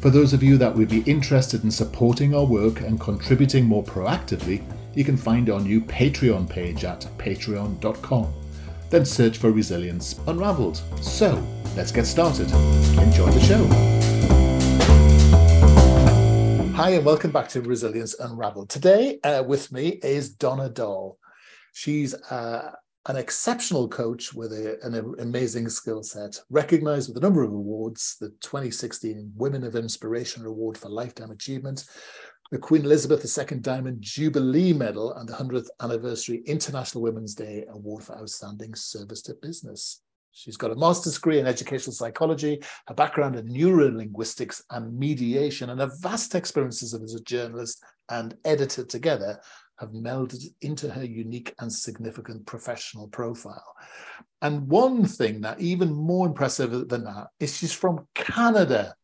For those of you that would be interested in supporting our work and contributing more proactively, you can find our new Patreon page at patreon.com. Then search for Resilience Unraveled. So, let's get started. Enjoy the show. Hi, and welcome back to Resilience Unraveled. Today, uh, with me is Donna Dahl. She's uh, an exceptional coach with a, an amazing skill set, recognized with a number of awards the 2016 Women of Inspiration Award for Lifetime Achievement, the Queen Elizabeth II Diamond Jubilee Medal, and the 100th Anniversary International Women's Day Award for Outstanding Service to Business. She's got a master's degree in educational psychology, a background in neurolinguistics and mediation, and a vast experiences as a journalist and editor together have melded into her unique and significant professional profile. And one thing that even more impressive than that is she's from Canada.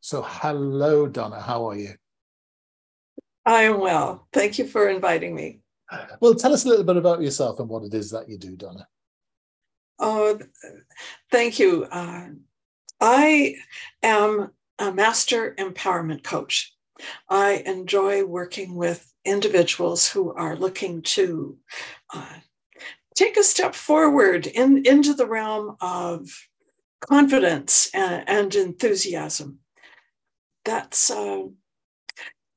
So, hello, Donna. How are you? I am well. Thank you for inviting me. Well, tell us a little bit about yourself and what it is that you do, Donna. Oh, thank you. Uh, I am a master empowerment coach. I enjoy working with individuals who are looking to uh, take a step forward in, into the realm of confidence and, and enthusiasm. That's uh,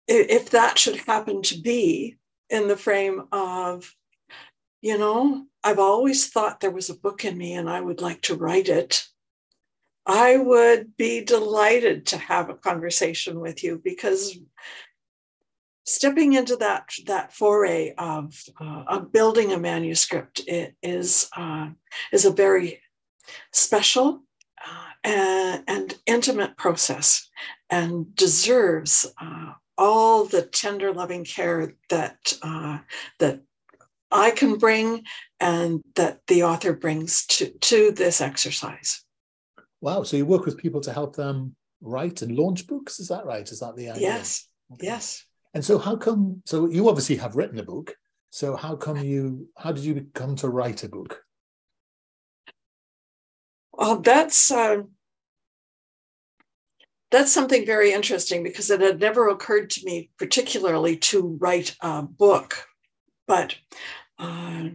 if that should happen to be in the frame of, you know, I've always thought there was a book in me and I would like to write it. I would be delighted to have a conversation with you because stepping into that that foray of, uh, of building a manuscript is uh, is a very special uh, and, and, intimate process and deserves uh, all the tender loving care that uh, that I can bring and that the author brings to, to this exercise. Wow. So you work with people to help them write and launch books. Is that right? Is that the idea? Yes. Okay. Yes. And so how come so you obviously have written a book. So how come you how did you come to write a book? Well, that's uh, that's something very interesting because it had never occurred to me particularly to write a book, but uh,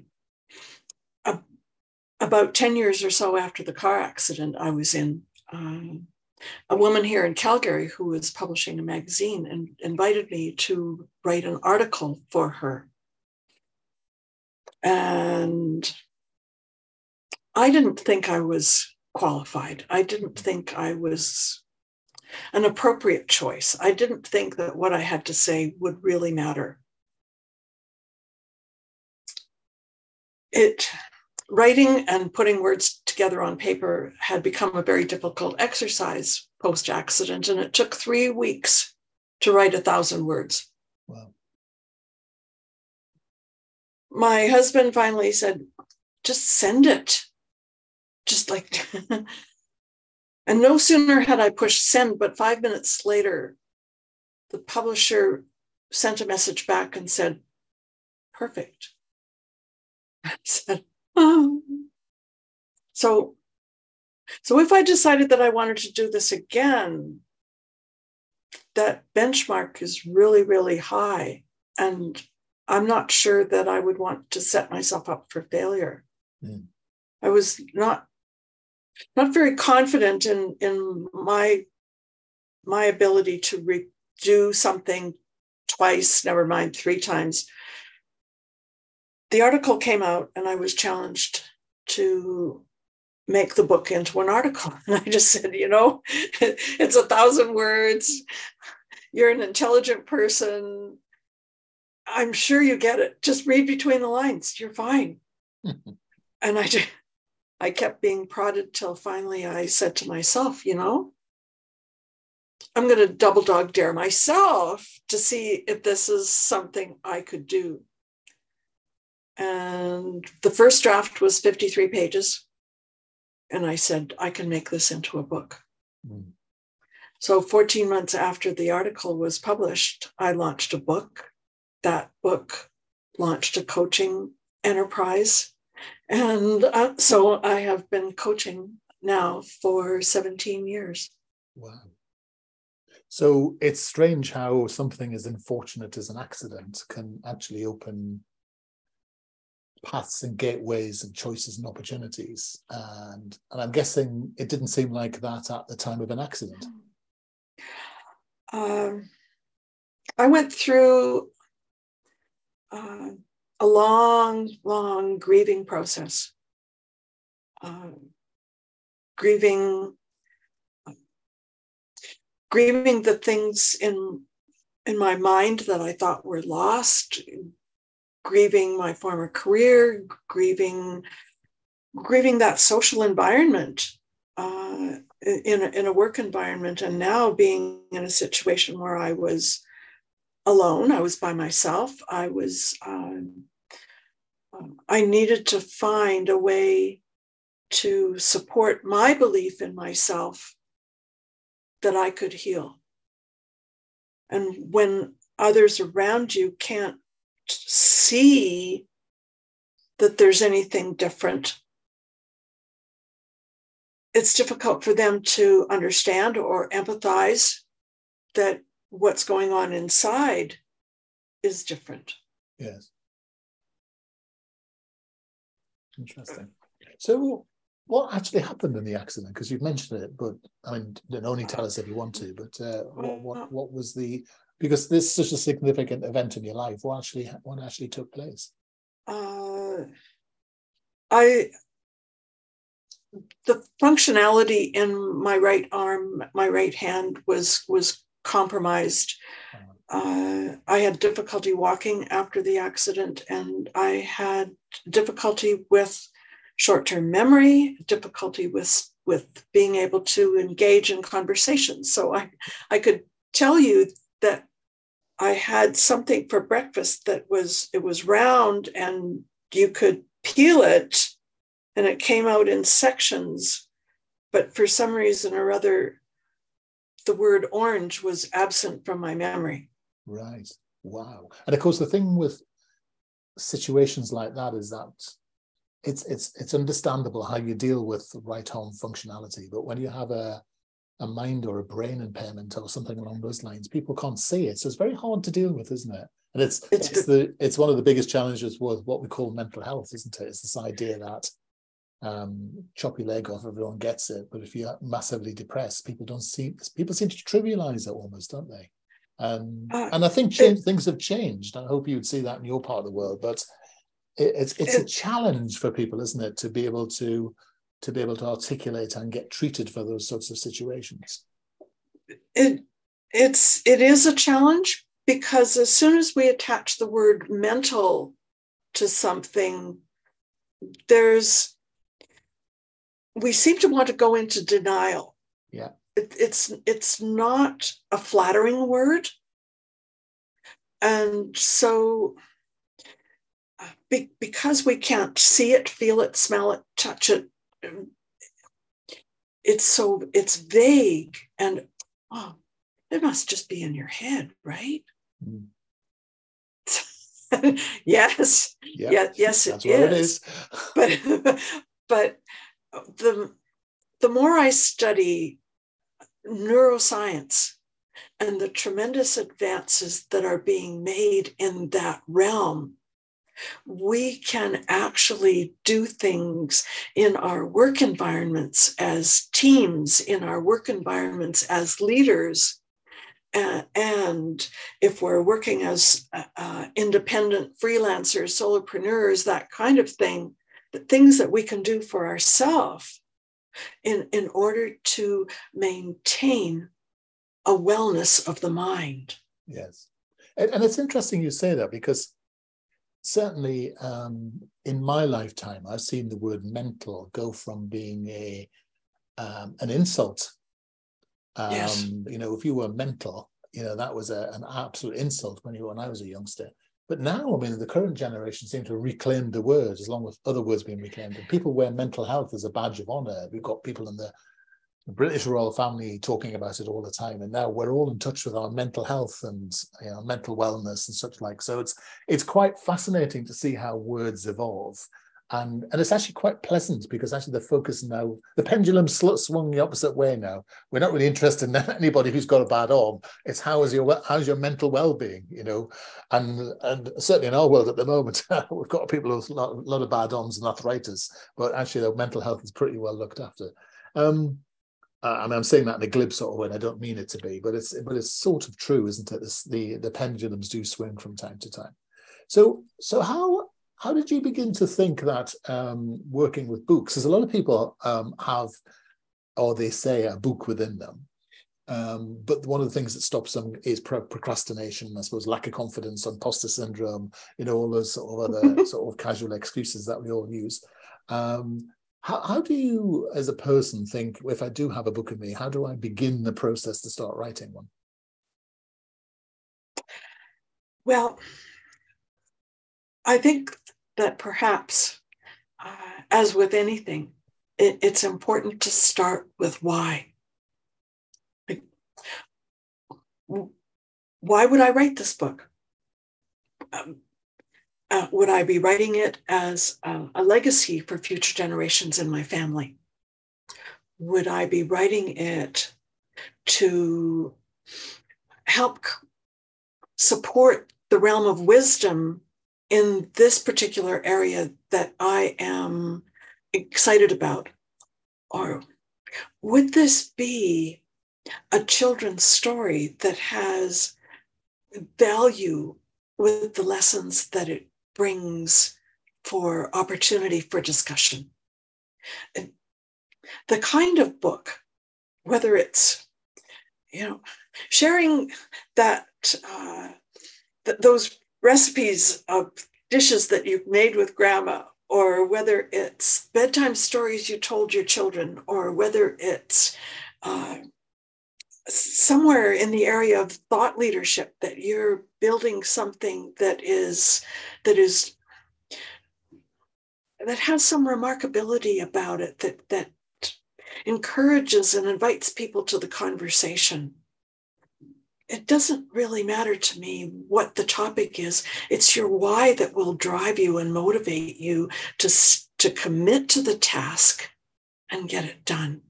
about 10 years or so after the car accident I was in, um, a woman here in Calgary who was publishing a magazine and invited me to write an article for her. And I didn't think I was qualified. I didn't think I was an appropriate choice. I didn't think that what I had to say would really matter. It writing and putting words together on paper had become a very difficult exercise post accident, and it took three weeks to write a thousand words. Wow. My husband finally said, just send it. Just like, and no sooner had I pushed send, but five minutes later, the publisher sent a message back and said, perfect. I said, oh. So, so if I decided that I wanted to do this again, that benchmark is really, really high. And I'm not sure that I would want to set myself up for failure. Mm. I was not not very confident in in my my ability to re- do something twice, never mind three times. The article came out, and I was challenged to make the book into an article. And I just said, you know, it's a thousand words. You're an intelligent person. I'm sure you get it. Just read between the lines. You're fine. and I, just, I kept being prodded till finally I said to myself, you know, I'm going to double dog dare myself to see if this is something I could do. And the first draft was 53 pages. And I said, I can make this into a book. Mm. So 14 months after the article was published, I launched a book. That book launched a coaching enterprise. And uh, so I have been coaching now for 17 years. Wow. So it's strange how something as unfortunate as an accident can actually open paths and gateways and choices and opportunities. And and I'm guessing it didn't seem like that at the time of an accident. Um, I went through uh, a long, long grieving process. Uh, grieving, grieving the things in in my mind that I thought were lost, grieving my former career, grieving grieving that social environment uh, in, a, in a work environment, and now being in a situation where I was alone, I was by myself, I was um, I needed to find a way to support my belief in myself that I could heal. And when others around you can't see that there's anything different. It's difficult for them to understand or empathize that what's going on inside is different. Yes. Interesting. So, what actually happened in the accident? Because you've mentioned it, but I mean, don't only tell us if you want to. But uh, what, what what was the because this is such a significant event in your life. What actually what actually took place? Uh, I the functionality in my right arm, my right hand was was compromised. Uh, I had difficulty walking after the accident, and I had difficulty with short-term memory, difficulty with with being able to engage in conversations. So I I could tell you I had something for breakfast that was it was round and you could peel it and it came out in sections. But for some reason or other the word orange was absent from my memory. Right. Wow. And of course the thing with situations like that is that it's it's it's understandable how you deal with right home functionality. But when you have a a mind or a brain impairment or something along those lines. People can't see it, so it's very hard to deal with, isn't it? And it's it's, it's the it's one of the biggest challenges with what we call mental health, isn't it? It's this idea that um, chop your leg off, everyone gets it, but if you're massively depressed, people don't see people seem to trivialize it almost, don't they? Um, uh, and I think change, it, things have changed. I hope you would see that in your part of the world, but it, it's it's it, a challenge for people, isn't it, to be able to to be able to articulate and get treated for those sorts of situations? It it's it is a challenge because as soon as we attach the word mental to something, there's we seem to want to go into denial. Yeah. It, it's it's not a flattering word. And so be, because we can't see it, feel it, smell it, touch it, it's so it's vague and oh it must just be in your head right mm. yes yep. yeah, yes it is. it is but but the the more i study neuroscience and the tremendous advances that are being made in that realm we can actually do things in our work environments as teams, in our work environments as leaders and, and if we're working as uh, uh, independent freelancers, solopreneurs, that kind of thing, the things that we can do for ourselves in, in order to maintain a wellness of the mind. Yes. And, and it's interesting you say that because certainly um, in my lifetime, I've seen the word mental go from being a um, an insult. Um, yes. You know, if you were mental, you know that was a, an absolute insult when you when I was a youngster. But now, I mean, the current generation seem to reclaim the word as long as other words being reclaimed. And people wear mental health as a badge of honor. We've got people in the, the British royal family talking about it all the time. And now we're all in touch with our mental health and you know, mental wellness and such like. So it's it's quite fascinating to see how words evolve and and it's actually quite pleasant because actually the focus now the pendulum swung the opposite way now we're not really interested in anybody who's got a bad arm it's how is your how's your mental well-being you know and and certainly in our world at the moment we've got people with a lot, lot, of bad arms and arthritis but actually their mental health is pretty well looked after um I mean, I'm saying that in a glib sort of way, and I don't mean it to be, but it's but it's sort of true, isn't it? This, the the pendulums do swing from time to time. So so how how did you begin to think that um, working with books? Because a lot of people um, have, or they say, a book within them. Um, but one of the things that stops them is pro- procrastination, I suppose, lack of confidence, imposter syndrome, you know, all those sort of other sort of casual excuses that we all use. Um, how, how do you, as a person, think if I do have a book in me, how do I begin the process to start writing one? Well, I think that perhaps, uh, as with anything, it, it's important to start with why. why would I write this book? Um, uh, would I be writing it as a, a legacy for future generations in my family? Would I be writing it to help support the realm of wisdom in this particular area that I am excited about? Or would this be a children's story that has value with the lessons that it brings for opportunity for discussion? The kind of book, whether it's, you know, sharing that uh, th- those recipes of dishes that you've made with grandma, or whether it's bedtime stories you told your children, or whether it's uh, somewhere in the area of thought leadership that you're building something that is that is that has some remarkability about it that that encourages and invites people to the conversation it doesn't really matter to me what the topic is. It's your why that will drive you and motivate you to, to commit to the task and get it done.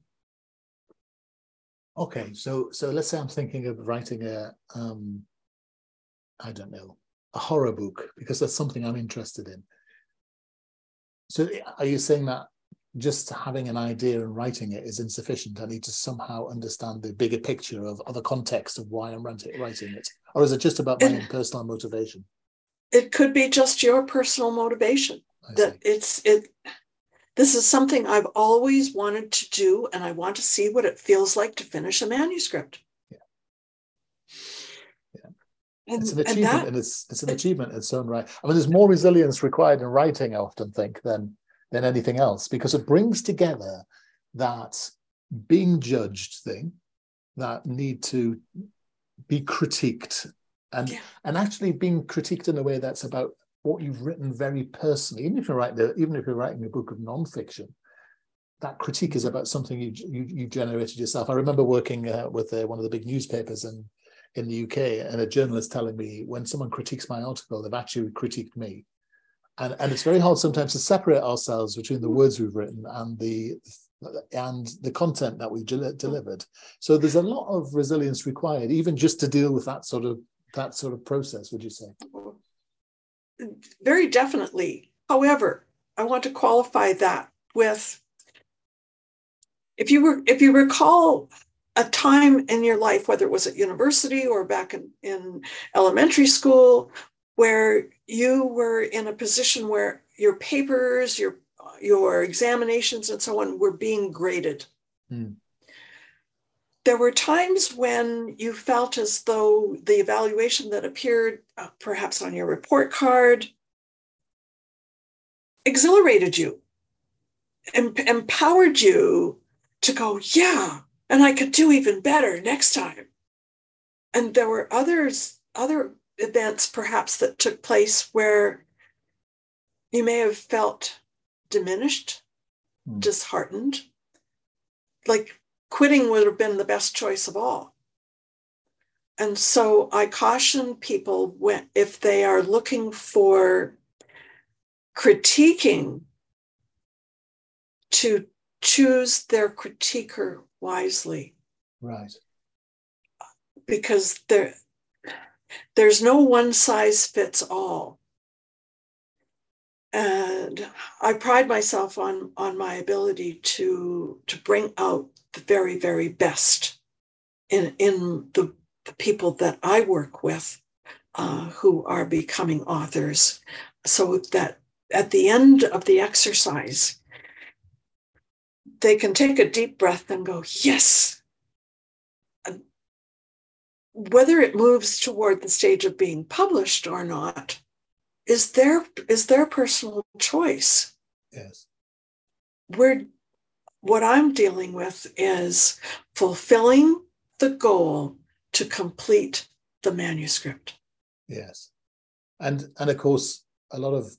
Okay, so so let's say I'm thinking of writing a um, I don't know, a horror book because that's something I'm interested in. So are you saying that just having an idea and writing it is insufficient. I need to somehow understand the bigger picture of, of the context of why I'm writing it. Or is it just about my it, own personal motivation? It could be just your personal motivation. That it's it this is something I've always wanted to do, and I want to see what it feels like to finish a manuscript. Yeah. Yeah. And, it's an achievement, and, that, and it's it's an achievement in its own right. I mean, there's more resilience required in writing, I often think, than than anything else because it brings together that being judged thing, that need to be critiqued and yeah. and actually being critiqued in a way that's about what you've written very personally. Even if you're writing, even if you're writing a book of nonfiction, that critique is about something you you, you generated yourself. I remember working uh, with uh, one of the big newspapers in in the UK, and a journalist telling me when someone critiques my article, they've actually critiqued me and, and it's very hard sometimes to separate ourselves between the words we've written and the and the content that we've delivered so there's a lot of resilience required even just to deal with that sort of that sort of process would you say very definitely however i want to qualify that with if you were if you recall a time in your life, whether it was at university or back in, in elementary school, where you were in a position where your papers, your your examinations, and so on were being graded. Mm. There were times when you felt as though the evaluation that appeared uh, perhaps on your report card exhilarated you, em- empowered you to go, yeah, and I could do even better next time. And there were others, other events perhaps that took place where you may have felt diminished, mm. disheartened, like quitting would have been the best choice of all. And so I caution people when, if they are looking for critiquing to choose their critiquer wisely. Right. Because there, there's no one size fits all. And I pride myself on, on my ability to, to bring out the very, very best in, in the, the people that I work with uh, who are becoming authors. So that at the end of the exercise, they can take a deep breath and go, Yes. Whether it moves toward the stage of being published or not is their is their personal choice. Yes. We're what I'm dealing with is fulfilling the goal to complete the manuscript. Yes. And and of course a lot of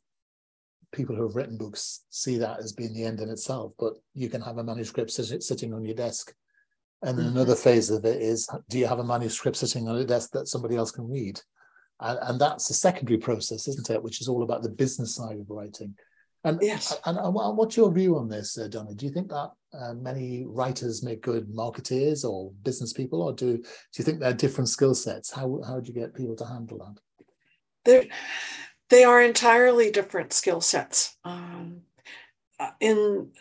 people who have written books see that as being the end in itself, but you can have a manuscript sitting on your desk. And then mm-hmm. another phase of it is do you have a manuscript sitting on a desk that somebody else can read? And, and that's a secondary process, isn't it? Which is all about the business side of writing. And, yes. and, and what's your view on this, uh, Donna? Do you think that uh, many writers make good marketeers or business people, or do do you think they're different skill sets? How how do you get people to handle that? There, they are entirely different skill sets. Um, uh, in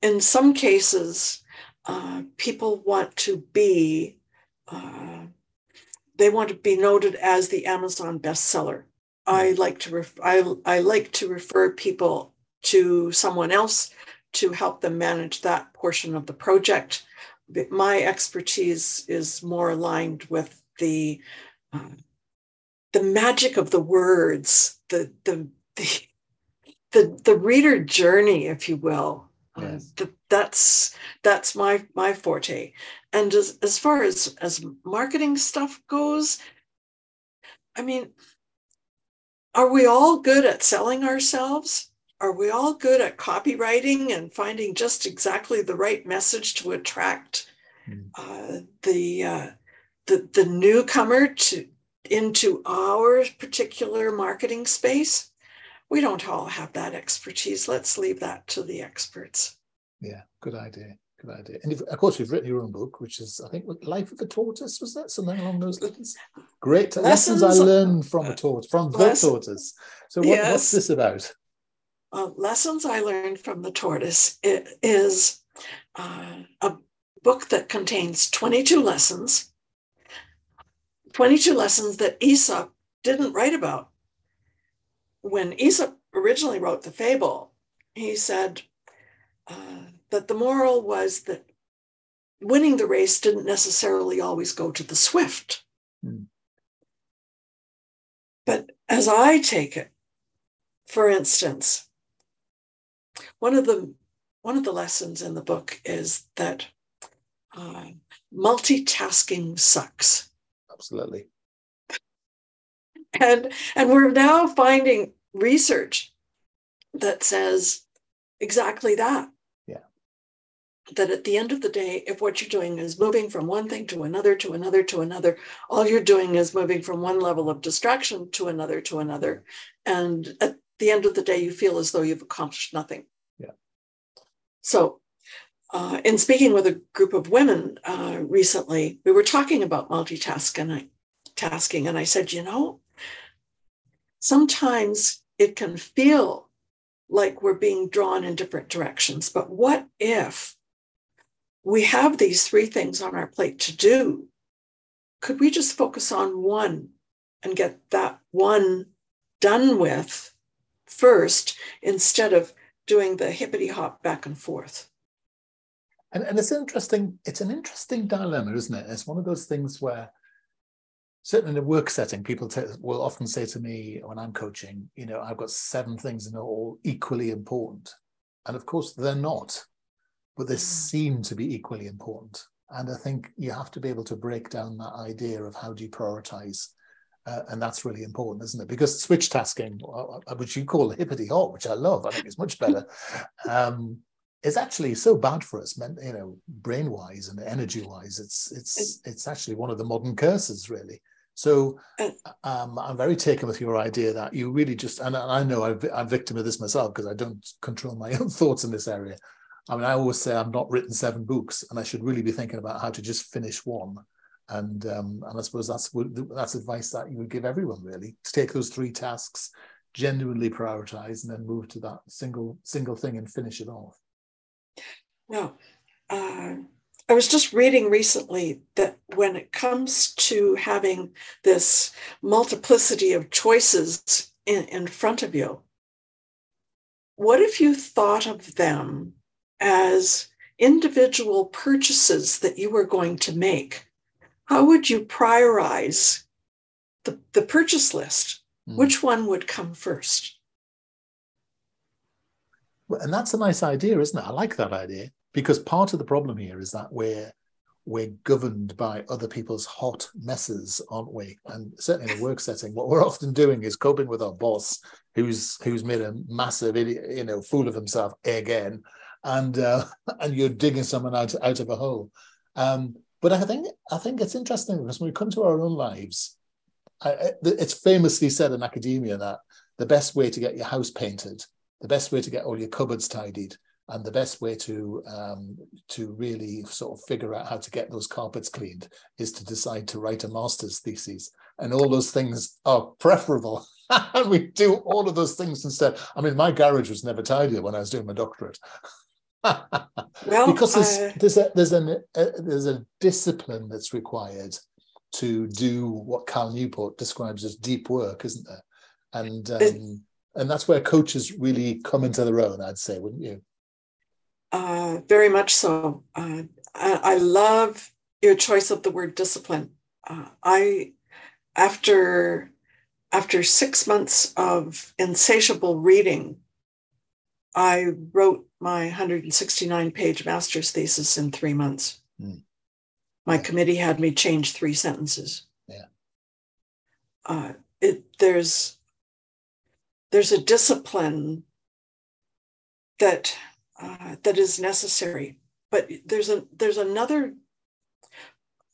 in some cases, uh, people want to be uh, they want to be noted as the Amazon bestseller. I like to ref- I, I like to refer people to someone else to help them manage that portion of the project. My expertise is more aligned with the uh, the magic of the words, the the the the, the reader journey, if you will. Uh, yes. Uh, the, that's that's my my forte. And as, as far as as marketing stuff goes, I mean, are we all good at selling ourselves? Are we all good at copywriting and finding just exactly the right message to attract mm. uh, the uh, the the newcomer to into our particular marketing space, we don't all have that expertise. Let's leave that to the experts. Yeah, good idea. Good idea. And of course, you've written your own book, which is, I think, Life of the Tortoise. Was that something along those lines? Great lessons, lessons I learned from a tortoise, from the tortoise. So, what, yes. what's this about? Uh, lessons I learned from the tortoise it is uh, a book that contains 22 lessons 22 lessons that Aesop didn't write about. When Aesop originally wrote the fable, he said uh, that the moral was that winning the race didn't necessarily always go to the swift. Mm. But as I take it, for instance, one of the one of the lessons in the book is that uh, multitasking sucks absolutely. And and we're now finding research that says exactly that. Yeah. That at the end of the day, if what you're doing is moving from one thing to another to another to another, all you're doing is moving from one level of distraction to another to another. And at the end of the day, you feel as though you've accomplished nothing. So uh, in speaking with a group of women uh, recently, we were talking about multitasking, tasking, and I said, you know, sometimes it can feel like we're being drawn in different directions, but what if we have these three things on our plate to do. Could we just focus on one and get that one done with first instead of doing the hippity hop back and forth? And, and it's interesting, it's an interesting dilemma, isn't it? It's one of those things where certainly in a work setting, people t- will often say to me when I'm coaching, you know, I've got seven things and they're all equally important. And of course, they're not, but they mm. seem to be equally important. And I think you have to be able to break down that idea of how do you prioritize. Uh, and that's really important, isn't it? Because switch tasking, which you call hippity hop, which I love, I think is much better, um, is actually so bad for us, you know, brain wise and energy wise. It's it's it's actually one of the modern curses, really. So um, I'm very taken with your idea that you really just, and I know i am victim of this myself because I don't control my own thoughts in this area. I mean, I always say I've not written seven books, and I should really be thinking about how to just finish one. And um, and I suppose that's that's advice that you would give everyone really to take those three tasks, genuinely prioritize, and then move to that single single thing and finish it off. Well, uh, I was just reading recently that when it comes to having this multiplicity of choices in, in front of you, what if you thought of them as individual purchases that you were going to make? How would you prioritize the, the purchase list? Mm. Which one would come first? Well, and that's a nice idea, isn't it? I like that idea because part of the problem here is that we're we're governed by other people's hot messes, aren't we? And certainly in a work setting, what we're often doing is coping with our boss, who's who's made a massive idiot, you know, fool of himself again, and uh, and you're digging someone out out of a hole. Um, but I think I think it's interesting because when we come to our own lives, I, it's famously said in academia that the best way to get your house painted, the best way to get all your cupboards tidied, and the best way to um, to really sort of figure out how to get those carpets cleaned is to decide to write a master's thesis, and all those things are preferable. and we do all of those things instead. I mean, my garage was never tidier when I was doing my doctorate. Well, because there's uh... there's a there's an a, there's a discipline that's required to do what Cal Newport describes as deep work, isn't there? And um, and that's where coaches really come into their own, I'd say, wouldn't you? Uh, very much so. Uh, I, I, love your choice of the word discipline. Uh, I, after after six months of insatiable reading, I wrote my 169 page master's thesis in three months. Mm. My committee had me change three sentences. Yeah. Uh, it, there's there's a discipline that uh, that is necessary. But there's a there's another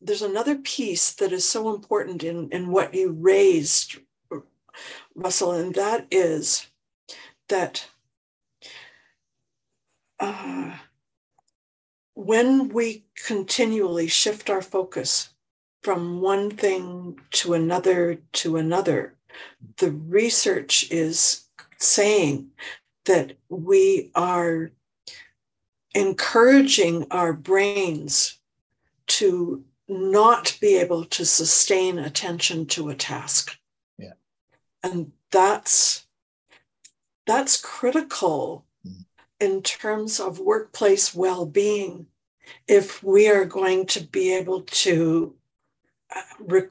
there's another piece that is so important in, in what you raised, Russell, and that is that uh, when we continually shift our focus from one thing to another to another, the research is saying that we are encouraging our brains to not be able to sustain attention to a task. Yeah. And that's that's critical. In terms of workplace well-being if we are going to be able to uh, rec-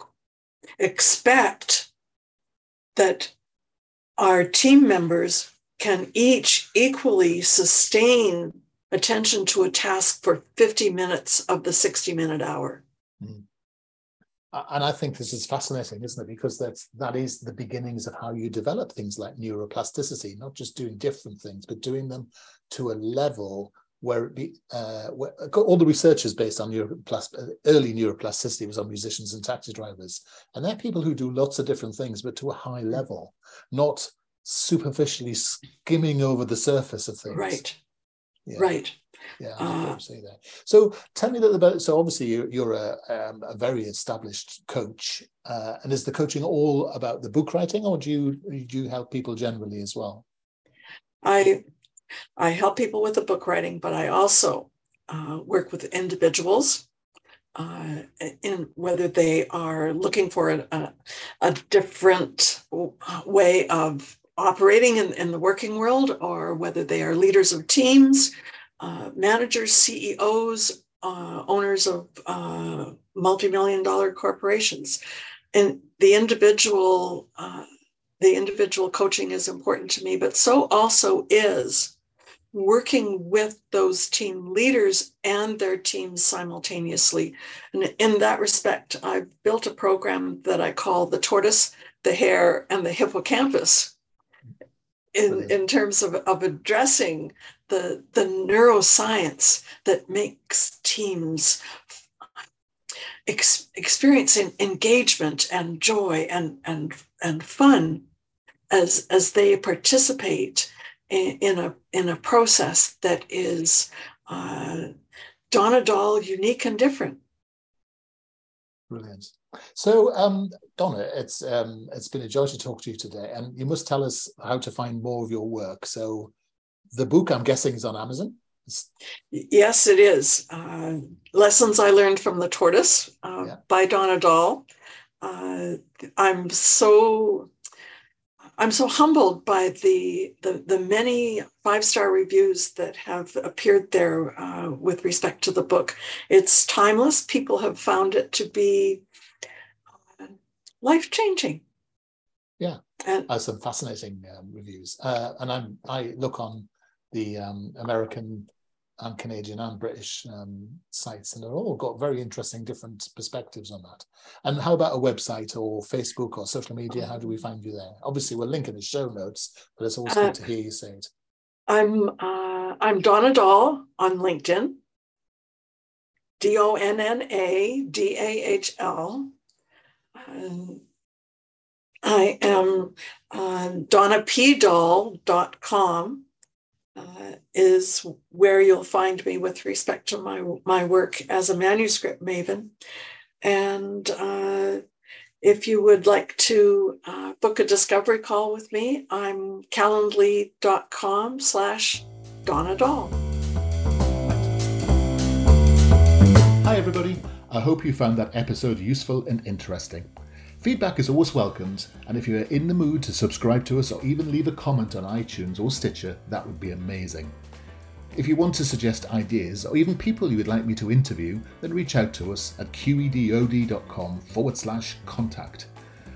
expect that our team members can each equally sustain attention to a task for 50 minutes of the 60 minute hour. Mm. And I think this is fascinating, isn't it? Because that's that is the beginnings of how you develop things like neuroplasticity, not just doing different things, but doing them to a level where, it be, uh, where all the research is based on neuroplasticity. early neuroplasticity was on musicians and taxi drivers, and they're people who do lots of different things, but to a high level, not superficially skimming over the surface of things. Right. Yeah. Right. Yeah, I uh, say that. So tell me a little about. So obviously you're, you're a, um, a very established coach, uh, and is the coaching all about the book writing, or do you do you help people generally as well? I I help people with the book writing, but I also uh, work with individuals uh, in whether they are looking for a, a different way of operating in, in, the working world or whether they are leaders of teams, uh, managers, CEOs, uh, owners of uh, multi-million dollar corporations. And the individual, uh, the individual coaching is important to me, but so also is working with those team leaders and their teams simultaneously. And in that respect, I've built a program that I call the tortoise, the hare, and the hippocampus in, in terms of, of addressing the, the neuroscience that makes teams ex- experiencing engagement and joy and, and, and fun as, as they participate in, a in a process that is uh, Donna Dahl unique and different. Brilliant. So, um, Donna, it's um, it's been a joy to talk to you today, and you must tell us how to find more of your work. So, the book, I'm guessing, is on Amazon. Yes, it is. Uh, Lessons I Learned from the Tortoise uh, yeah. by Donna Dahl. Uh, I'm so I'm so humbled by the the, the many five star reviews that have appeared there uh, with respect to the book. It's timeless. People have found it to be life changing. Yeah, and uh, some fascinating um, reviews. Uh, and I'm I look on the um, American and Canadian and British um, sites, and they've all got very interesting different perspectives on that. And how about a website or Facebook or social media? How do we find you there? Obviously, we'll link in the show notes, but it's always uh, good to hear you say it. I'm uh, I'm Donna Dahl on LinkedIn. D O N N A D A H L. Um, I am uh, donnapdahl.com uh, is where you'll find me with respect to my, my work as a manuscript maven. And uh, if you would like to uh, book a discovery call with me, I'm calendly.com slash Donna Dahl. Hi, everybody. I hope you found that episode useful and interesting. Feedback is always welcomed, and if you are in the mood to subscribe to us or even leave a comment on iTunes or Stitcher, that would be amazing. If you want to suggest ideas or even people you would like me to interview, then reach out to us at qedod.com forward slash contact.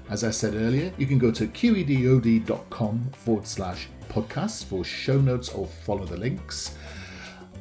As I said earlier, you can go to qedod.com forward slash podcasts for show notes or follow the links.